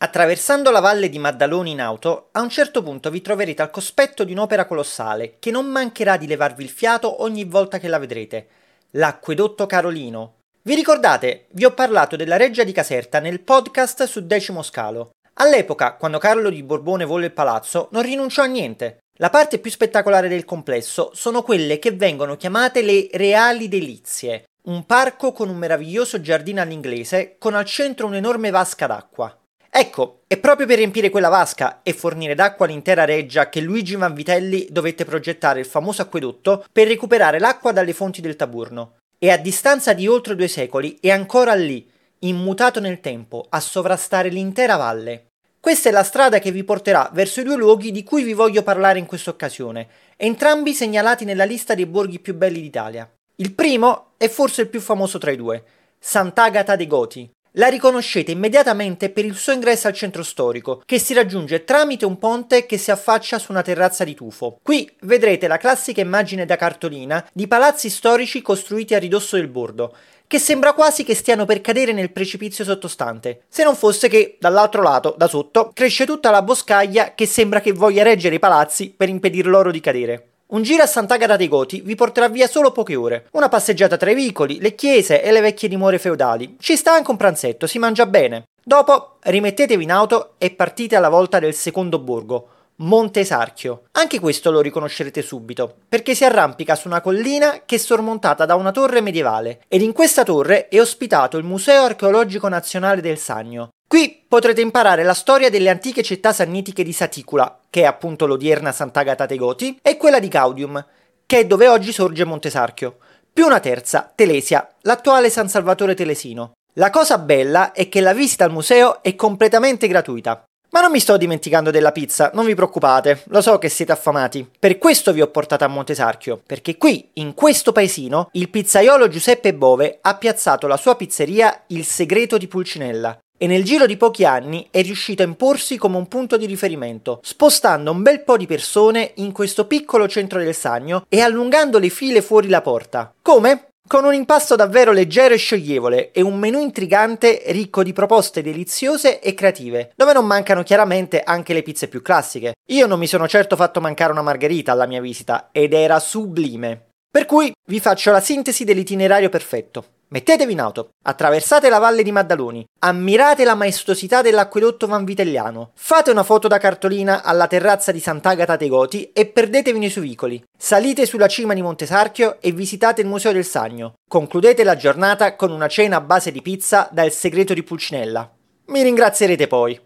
Attraversando la valle di Maddaloni in auto, a un certo punto vi troverete al cospetto di un'opera colossale che non mancherà di levarvi il fiato ogni volta che la vedrete. L'acquedotto Carolino. Vi ricordate? Vi ho parlato della Reggia di Caserta nel podcast su Decimo Scalo. All'epoca, quando Carlo di Borbone volle il palazzo, non rinunciò a niente. La parte più spettacolare del complesso sono quelle che vengono chiamate le Reali Delizie, un parco con un meraviglioso giardino all'inglese con al centro un'enorme vasca d'acqua. Ecco, è proprio per riempire quella vasca e fornire d'acqua all'intera reggia che Luigi Vanvitelli dovette progettare il famoso acquedotto per recuperare l'acqua dalle fonti del Taburno. E a distanza di oltre due secoli è ancora lì, immutato nel tempo, a sovrastare l'intera valle. Questa è la strada che vi porterà verso i due luoghi di cui vi voglio parlare in questa occasione, entrambi segnalati nella lista dei borghi più belli d'Italia. Il primo è forse il più famoso tra i due, Sant'Agata dei Goti, la riconoscete immediatamente per il suo ingresso al centro storico, che si raggiunge tramite un ponte che si affaccia su una terrazza di tufo. Qui vedrete la classica immagine da cartolina di palazzi storici costruiti a ridosso del bordo, che sembra quasi che stiano per cadere nel precipizio sottostante, se non fosse che dall'altro lato, da sotto, cresce tutta la boscaglia che sembra che voglia reggere i palazzi per impedir loro di cadere. Un giro a Sant'Agata dei Goti vi porterà via solo poche ore. Una passeggiata tra i vicoli, le chiese e le vecchie dimore feudali. Ci sta anche un pranzetto, si mangia bene. Dopo rimettetevi in auto e partite alla volta del secondo borgo, Monte Sarchio. Anche questo lo riconoscerete subito, perché si arrampica su una collina che è sormontata da una torre medievale ed in questa torre è ospitato il Museo Archeologico Nazionale del Sagno, Qui potrete imparare la storia delle antiche città sannitiche di Saticula, che è appunto l'odierna Sant'Agata dei Goti, e quella di Gaudium, che è dove oggi sorge Montesarchio, più una terza, Telesia, l'attuale San Salvatore Telesino. La cosa bella è che la visita al museo è completamente gratuita. Ma non mi sto dimenticando della pizza, non vi preoccupate, lo so che siete affamati. Per questo vi ho portato a Montesarchio, perché qui, in questo paesino, il pizzaiolo Giuseppe Bove ha piazzato la sua pizzeria Il Segreto di Pulcinella, e nel giro di pochi anni è riuscito a imporsi come un punto di riferimento, spostando un bel po' di persone in questo piccolo centro del Sagno e allungando le file fuori la porta. Come? Con un impasto davvero leggero e scioglievole e un menù intrigante ricco di proposte deliziose e creative, dove non mancano chiaramente anche le pizze più classiche. Io non mi sono certo fatto mancare una margherita alla mia visita ed era sublime. Per cui vi faccio la sintesi dell'itinerario perfetto. Mettetevi in auto, attraversate la valle di Maddaloni, ammirate la maestosità dell'acquedotto vanvitelliano, fate una foto da cartolina alla terrazza di Sant'Agata dei Goti e perdetevi nei suoi vicoli. Salite sulla cima di Montesarchio e visitate il Museo del Sagno. Concludete la giornata con una cena a base di pizza da Il Segreto di Pulcinella. Mi ringrazierete poi.